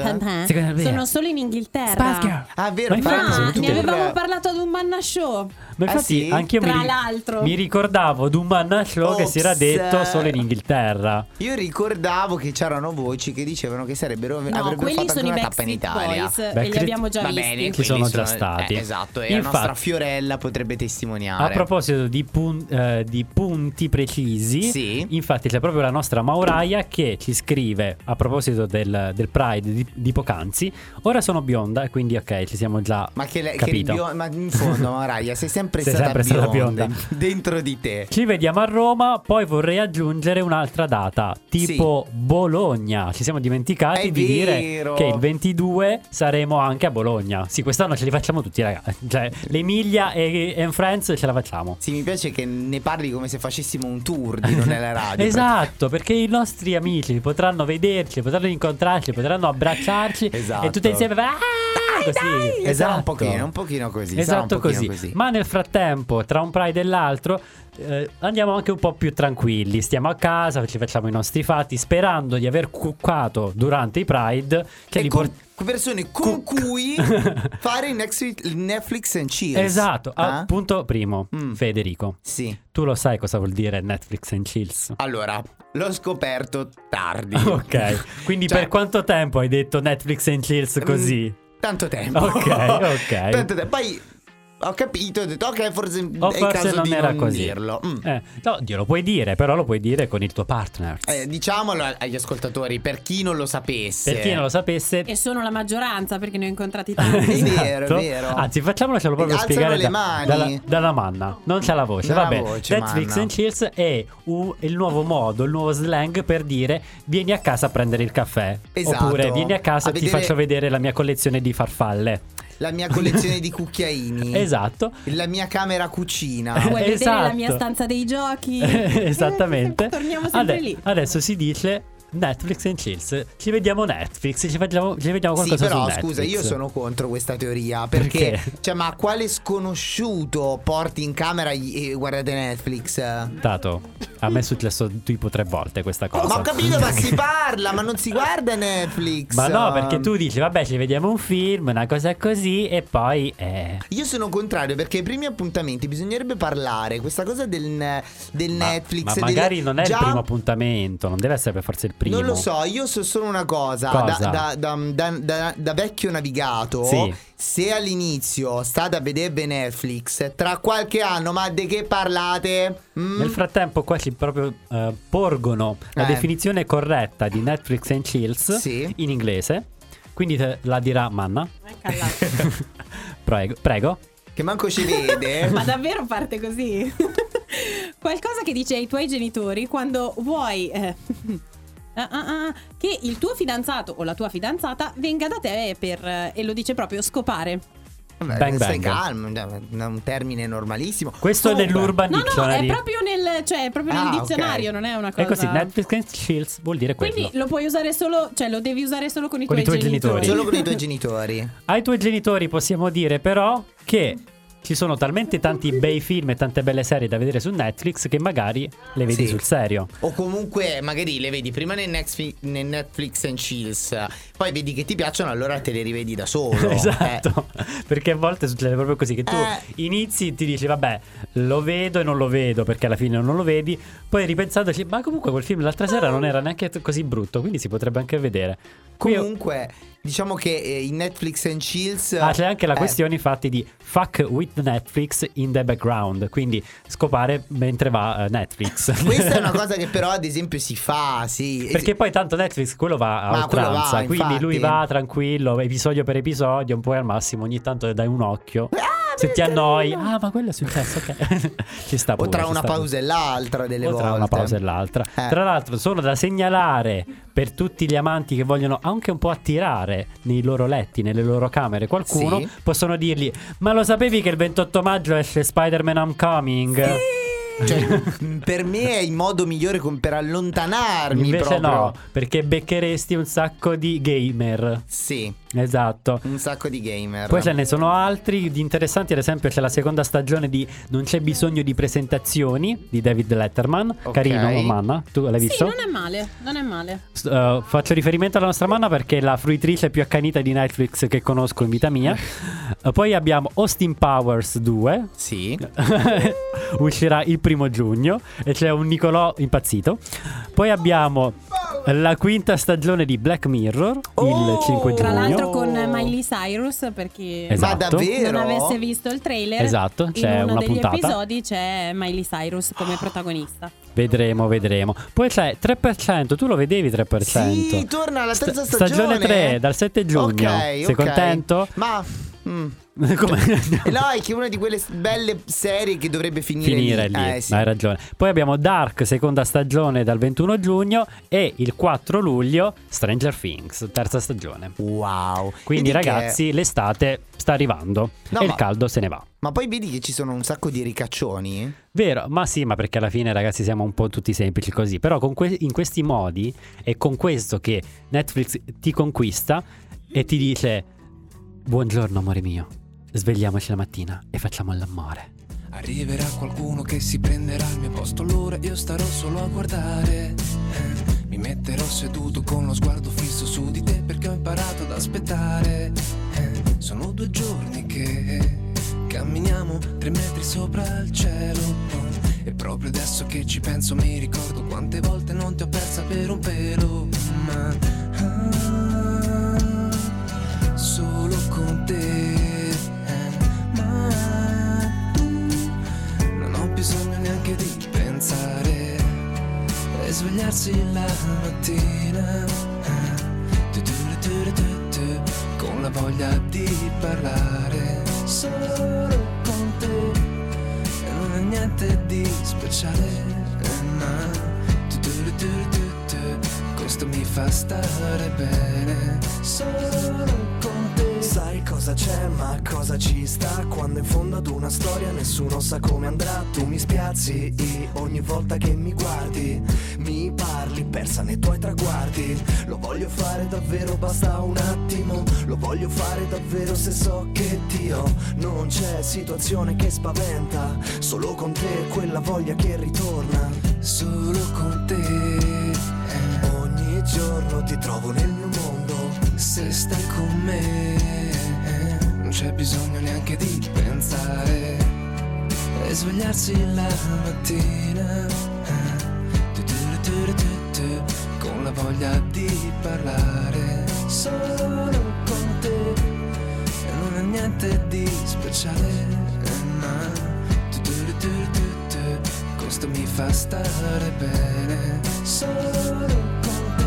Secondo me- sono solo in Inghilterra. Ah, vero, Ma infatti Ah, ne avevamo parlato ad un manna show. Ma Ah, infatti sì? anche io mi, Tra ri- l'altro. mi ricordavo di un Manna Show che si era detto solo in Inghilterra. Io ricordavo che c'erano voci che dicevano che sarebbero No, avrebbero quelli fatto sono anche i una tappa in Backstreet Italia. Boys Beh, e li abbiamo già Va visti. bene, Ci quelli sono già stati. eh, esatto, e la Infatti- nostra Fiorella potrebbe testimoniare. A proposito di, pun- eh, di punti precisi, Sì. infatti c'è proprio la nostra Mauraia che ci scrive a proposito del, del Pride di, di poc'anzi. Ora sono bionda e quindi ok, ci siamo già ma che, le- che capito. bio- ma in fondo, Maraia, sei sempre Sei stata sempre stata bionda, bionda. dentro di te. Ci vediamo a Roma, poi vorrei aggiungere un'altra data, tipo Bologna. Ci siamo dimenticati È di dire vero. che il 22 saremo anche a Bologna. Sì, quest'anno ce li facciamo tutti, ragazzi. Cioè, l'Emilia e, e Friends ce la facciamo. Sì, mi piace che ne parli come se facessimo un tour di non nella radio. Esatto, perché i nostri amici potranno vederci, potranno incontrarci, potranno abbracciarci Esatto. e tutti insieme ah, così. Esatto, Esatto, un pochino, un pochino così. Esatto un pochino così. Ma nel frattempo, tra un Pride e l'altro, eh, andiamo anche un po' più tranquilli. Stiamo a casa, ci facciamo i nostri fatti, sperando di aver cuccato durante i Pride che E li con port- persone con cui fare il Netflix, and chill. Esatto, Ah? punto primo, Mm. Federico. Sì. Tu lo sai cosa vuol dire Netflix and chills? Allora, l'ho scoperto tardi. Ok, quindi Cioè- per quanto tempo hai detto Netflix and chills così? Tanto tempo. Ok, ok. Tanto tempo. Poi ho capito, ho detto ok, forse O è forse caso non di era non così. dirlo. Mm. Eh, no, Dio, lo puoi dire, però lo puoi dire con il tuo partner. Eh, diciamolo agli ascoltatori, per chi non lo sapesse. per chi non lo sapesse, E sono la maggioranza perché ne ho incontrati tanti. È vero, è Esatto. vero. Anzi, facciamocelo proprio Alzano spiegare le da- mani. dalla, dalla manna. Non c'è la voce. Dalla Vabbè, voce, Netflix manna. and Chills è un- il nuovo modo, il nuovo slang per dire vieni a casa a prendere il caffè. Esatto. Oppure vieni a casa e ti vedere- faccio vedere la mia collezione di farfalle. La mia collezione di cucchiaini. Esatto. La mia camera cucina. Vuoi vedere la Esatto. mia stanza dei giochi? Esattamente. Torniamo sempre Ade- lì. Adesso si dice Netflix and Chills. Ci vediamo Netflix, ci, facciamo, ci vediamo Sì, qualcosa però su Netflix. scusa, io sono contro questa teoria. Perché, Perché? cioè, ma quale sconosciuto porti in camera e guardate Netflix? Tato, a me è successo tipo tre volte questa cosa. Ma ho capito, ma si parla, ma non si guarda Netflix. Ma no, perché tu dici, vabbè, ci vediamo un film, una cosa così, e poi. Eh, Io sono contrario perché ai primi appuntamenti bisognerebbe parlare questa cosa del, del ma- Netflix. Ma del- magari non è già- il primo appuntamento, non deve essere per forza il primo. Non lo so, io so solo una cosa. Cosa? Da, da- da- da- da- da vecchio navigato, Sì. se all'inizio state a vedere Netflix, tra qualche anno, ma di che parlate? Mm? Nel frattempo, qua ci proprio eh, porgono la Eh. definizione corretta di Netflix and Chills Sì. in inglese. Quindi te la dirà Manna. prego, prego. Che manco ci vede. Ma davvero parte così? Qualcosa che dice ai tuoi genitori quando vuoi eh, ah, ah, ah, che il tuo fidanzato o la tua fidanzata venga da te per, eh, e lo dice proprio, scopare. Vabbè, Bang stai calmo, è un termine normalissimo. Questo è Comunque- nell'Urban No, no, è Dictionary. proprio nel, cioè, è proprio nel Ah, dizionario, non è una cosa. È così, Netflix and chills vuol dire quello. Quindi lo puoi usare solo, cioè lo devi usare solo con i Con tuoi, i tuoi genitori. Solo con i tuoi genitori. Ai tuoi genitori possiamo dire però che ci sono talmente tanti bei film e tante belle serie da vedere su Netflix che magari le vedi Sì. sul serio. O comunque magari le vedi prima nel Netflix, nel Netflix and Chills, poi vedi che ti piacciono, allora te le rivedi da solo. esatto. Perché a volte succede proprio così che tu Eh. inizi e ti dici vabbè lo vedo e non lo vedo perché alla fine non lo vedi, poi ripensandoci ma comunque quel film l'altra sera non era neanche così brutto, quindi si potrebbe anche vedere. Qui io- Comunque, diciamo che eh, in Netflix and Chills. Ah, c'è anche la eh, questione infatti di fuck with Netflix in the background, quindi scopare mentre va eh, Netflix. Questa è una cosa che però ad esempio si fa, sì. Perché poi tanto Netflix quello va a oltranza, quindi infatti. lui va tranquillo, episodio per episodio, poi al massimo ogni tanto dai un occhio. Ah, Se ti annoi, ah, ma quello è successo, ok. ci sta O pure, tra ci una sta pausa e l'altra delle. O volte. tra una pausa e l'altra. Eh. Tra l'altro, sono da segnalare per tutti gli amanti che vogliono anche un po' attirare nei loro letti, nelle loro camere qualcuno, Sì. possono dirgli: Ma lo sapevi che il 28 maggio esce Spider-Man Homecoming? Cioè, per me è il modo migliore con- per allontanarmi Invece proprio. no, perché beccheresti un sacco di gamer. Sì, Esatto. un sacco di gamer. Poi ce ne sono altri di interessanti, ad esempio c'è la seconda stagione di Non c'è bisogno di presentazioni di David Letterman, Ok. carino Manna, tu l'hai Sì, visto? non è male, non è male. Uh, faccio riferimento alla nostra Manna perché è la fruitrice più accanita di Netflix che conosco in vita mia. Uh, poi abbiamo Austin Powers 2, Sì. uscirà il primo giugno e c'è un Nicolò impazzito. Poi abbiamo la quinta stagione di Black Mirror il 5 giugno. Tra l'altro con Miley Cyrus per chi Esatto. Ma davvero? non avesse visto il trailer. Esatto, c'è in uno una degli puntata. episodi c'è Miley Cyrus come protagonista. Vedremo, vedremo. Poi c'è 3%, tu lo vedevi 3%. Sì, torna alla terza Sta- stagione. Stagione 3 dal 7 giugno. Ok, Sei ok. contento? Ma mm. Come? E no, è che è una di quelle belle serie che dovrebbe finire, Finire lì, Eh, sì. hai ragione. Poi abbiamo Dark, seconda stagione dal 21 giugno e il 4 luglio Stranger Things, terza stagione. Wow. Quindi Vedi che- ragazzi, l'estate sta arrivando No, e il ma- caldo se ne va. Ma poi vedi che ci sono un sacco di ricaccioni? Vero, ma sì, ma perché alla fine ragazzi siamo un po' tutti semplici così, però con que- in questi modi è con questo che Netflix ti conquista e ti dice buongiorno amore mio, svegliamoci la mattina e facciamo l'amore. Arriverà qualcuno che si prenderà il mio posto, allora io starò solo a guardare. Eh, Mi metterò seduto con lo sguardo fisso su di te perché ho imparato ad aspettare. Eh, Sono due giorni che camminiamo tre metri sopra il cielo. E proprio adesso che ci penso mi ricordo quante volte non ti ho persa per un pelo. Ma ah, pensare e svegliarsi la mattina. Con la voglia di parlare solo con te. E non è niente di speciale ma questo mi fa stare bene. Solo cosa c'è, ma cosa ci sta? Quando in fondo ad una storia nessuno sa come andrà. Tu mi spiazzi ogni volta che mi guardi Mi parli persa nei tuoi traguardi. Lo voglio fare davvero, basta un attimo. Lo voglio fare davvero se so che Dio Non c'è. Situazione che spaventa Solo con te quella voglia che ritorna. Solo con te eh. Ogni giorno ti trovo nel mio mondo Se stai con me c'è bisogno neanche di pensare e svegliarsi la mattina. Con la voglia di parlare solo con te. E non è niente di speciale ma questo mi fa stare bene solo con te.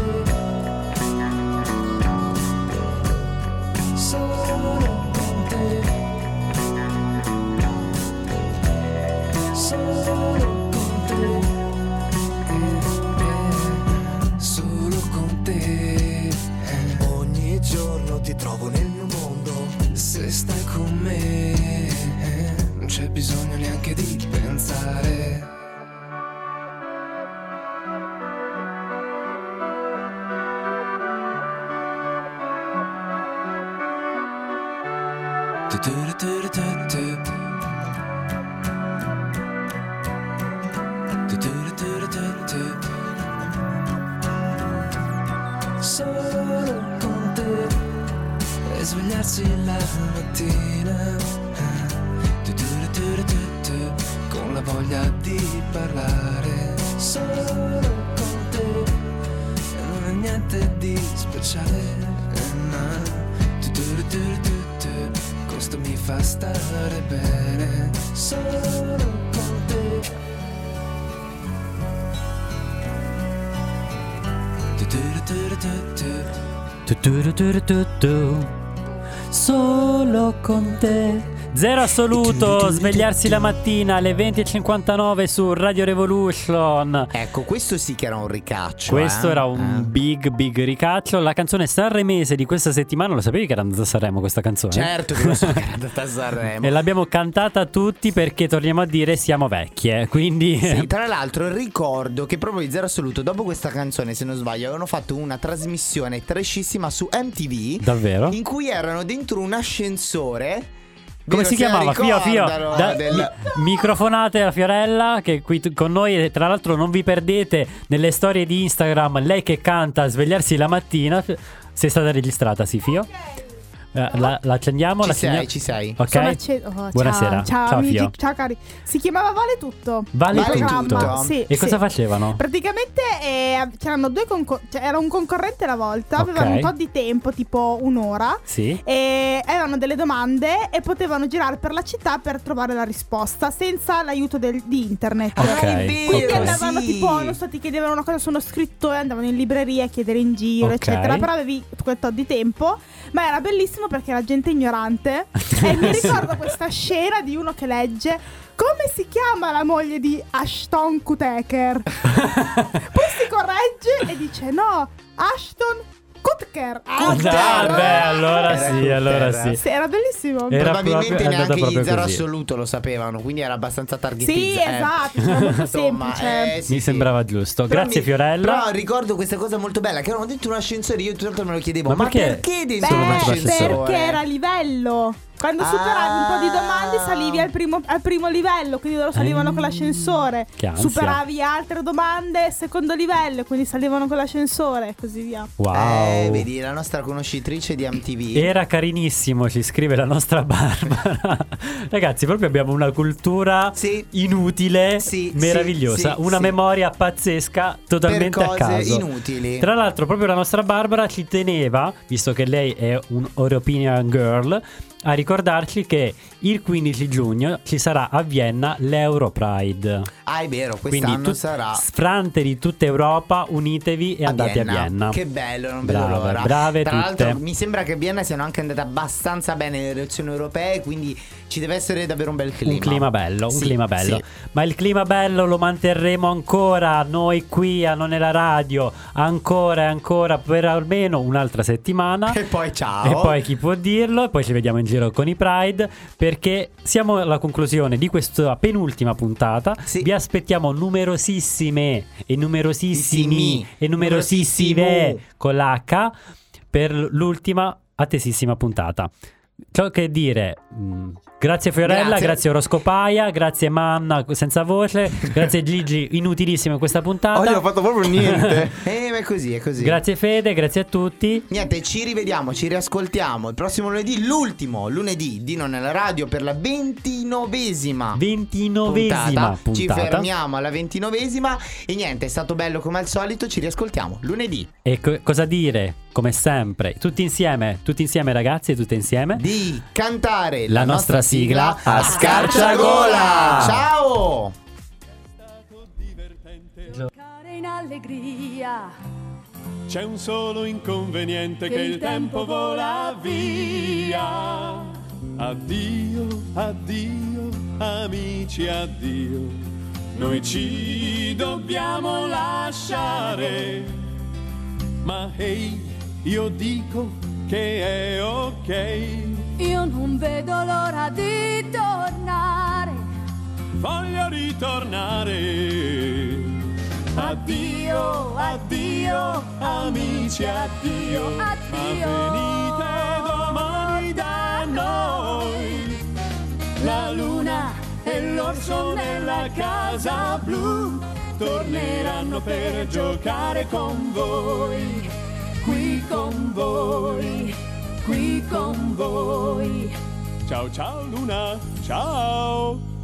Solo solo con te Ogni giorno ti trovo nel mio mondo Se stai con me, non c'è bisogno neanche di pensare. Tu-tu-tu-tu-tu-tu. Mattina con la voglia di parlare solo con te e non è niente di speciale eh, questo mi fa stare bene solo con te Tu-tu-tu-tu-tu. Tu-tu-tu-tu-tu-tu. Solo con te. Zero assoluto, svegliarsi la mattina alle 20.59 su Radio Revolution. Ecco, questo sì che era un ricaccio. Questo eh? era un big big ricaccio. La canzone sanremese di questa settimana, lo sapevi che era andata a Sanremo questa canzone? Certo che lo so che era andata a Sanremo. E l'abbiamo cantata tutti perché torniamo a dire siamo vecchie. Quindi Sì, tra l'altro ricordo che proprio di Zero Assoluto, dopo questa canzone, se non sbaglio, avevano fatto una trasmissione trashissima su MTV. Davvero? In cui erano dentro un ascensore. Come si se chiamava? Fio Fio. Da- del- mi- microfonate a Fiorella che qui t- con noi e tra l'altro non vi perdete nelle storie di Instagram lei che canta a svegliarsi la mattina. Sei stata registrata, sì, Fio? Eh, la, la accendiamo? Ci la sei, ci sei. Ok. Acce- oh, Buonasera. Ciao, Ciao, amici, Fio. ciao cari. Si chiamava Vale Tutto. Vale programma. tutto. Sì, e cosa sì. facevano? Praticamente eh, c'erano due concor- cioè, era un concorrente alla volta, Ok. avevano un po' di tempo, tipo un'ora. Sì. E avevano delle domande e potevano girare per la città per trovare la risposta senza l'aiuto del- di internet. Ok, è Quindi ok. andavano sì. tipo, non so, ti chiedevano una cosa su uno scrittore, andavano in libreria a chiedere in giro, eccetera. Però avevi quel tot di tempo. Ma era bellissimo perché era gente ignorante. e mi ricordo questa scena di uno che legge. Come si chiama la moglie di Ashton Kutcher? Poi si corregge e dice: No, Ashton Kutcher. Ah, beh, allora Era sì, allora Kutcher. sì. Sì, era bellissimo. Era Probabilmente proprio- neanche gli zero così. assoluto lo sapevano, quindi era abbastanza Sì, targetizzato. esatto, cioè, molto Insomma, semplice. eh, sì, Mi sì. sembrava giusto. Però Grazie mi- Fiorella. Però ricordo questa cosa molto bella che erano dentro un ascensore. Io tutto l'altro me lo chiedevo. Ma Ma, perché? perché dentro un Beh, ascensore? perché era a livello. Quando superavi un po' di domande Ah. salivi al primo, al primo livello, quindi loro salivano con l'ascensore. Che ansia. Superavi altre domande, secondo livello, quindi salivano con l'ascensore e così via. Wow. Eh, vedi, la nostra conoscitrice di MTV. Era carinissimo, ci scrive la nostra Barbara. Ragazzi, proprio abbiamo una cultura Sì. inutile, Sì, meravigliosa, sì, una sì. memoria pazzesca, totalmente per a cose caso. inutili. Tra l'altro, proprio la nostra Barbara ci teneva, visto che lei è un European Girl, a ricordarci che il 15 giugno ci sarà a Vienna l'Euro Pride. Ah, è vero, Quindi quest'anno tu- sarà sfrante di tutta Europa, unitevi e andate a Vienna. Che bello, non Brave, vedo l'ora. brave Tra tutte. l'altro, mi sembra che a Vienna siano anche andate abbastanza bene le elezioni europee, quindi ci deve essere davvero un bel clima. Un clima bello, un Sì, clima bello. sì. Ma il clima bello lo manterremo ancora noi qui a Non è la radio, ancora e ancora per almeno un'altra settimana. E poi ciao. E poi chi può dirlo? E poi ci vediamo in giro con i Pride. Perché siamo alla conclusione di questa penultima puntata. Sì. Vi aspettiamo numerosissime e numerosissimi Sissimi. e numerosissime con l'H per l'ultima attesissima puntata. Ciò che dire, mh, grazie Fiorella, grazie. Grazie. Oroscopaia, grazie Manna senza voce, grazie Gigi, inutilissimo in questa puntata. Oggi non ho fatto proprio niente. Eh, ma è così, è così. Grazie Fede, grazie a tutti. Niente, ci rivediamo, ci riascoltiamo il prossimo lunedì, l'ultimo lunedì di Non è la radio per la ventinovesima 29esima puntata. Ci fermiamo alla ventinovesima e niente, è stato bello come al solito, ci riascoltiamo lunedì. E co- cosa dire? Come sempre, tutti insieme, tutti insieme ragazzi e tutte insieme. Di cantare La nostra sigla a scarciagola. Ciao! in allegria. C'è un solo inconveniente che, il tempo vola via. Addio, addio, amici, addio. Noi ci dobbiamo lasciare. Ma ehi, io dico che è ok. Io non vedo l'ora di tornare. Voglio ritornare. Addio, addio, amici, addio. Ma venite domani da noi. La luna e l'orso nella casa blu torneranno per giocare con voi. Qui con voi, qui con voi. Ciao ciao luna, ciao.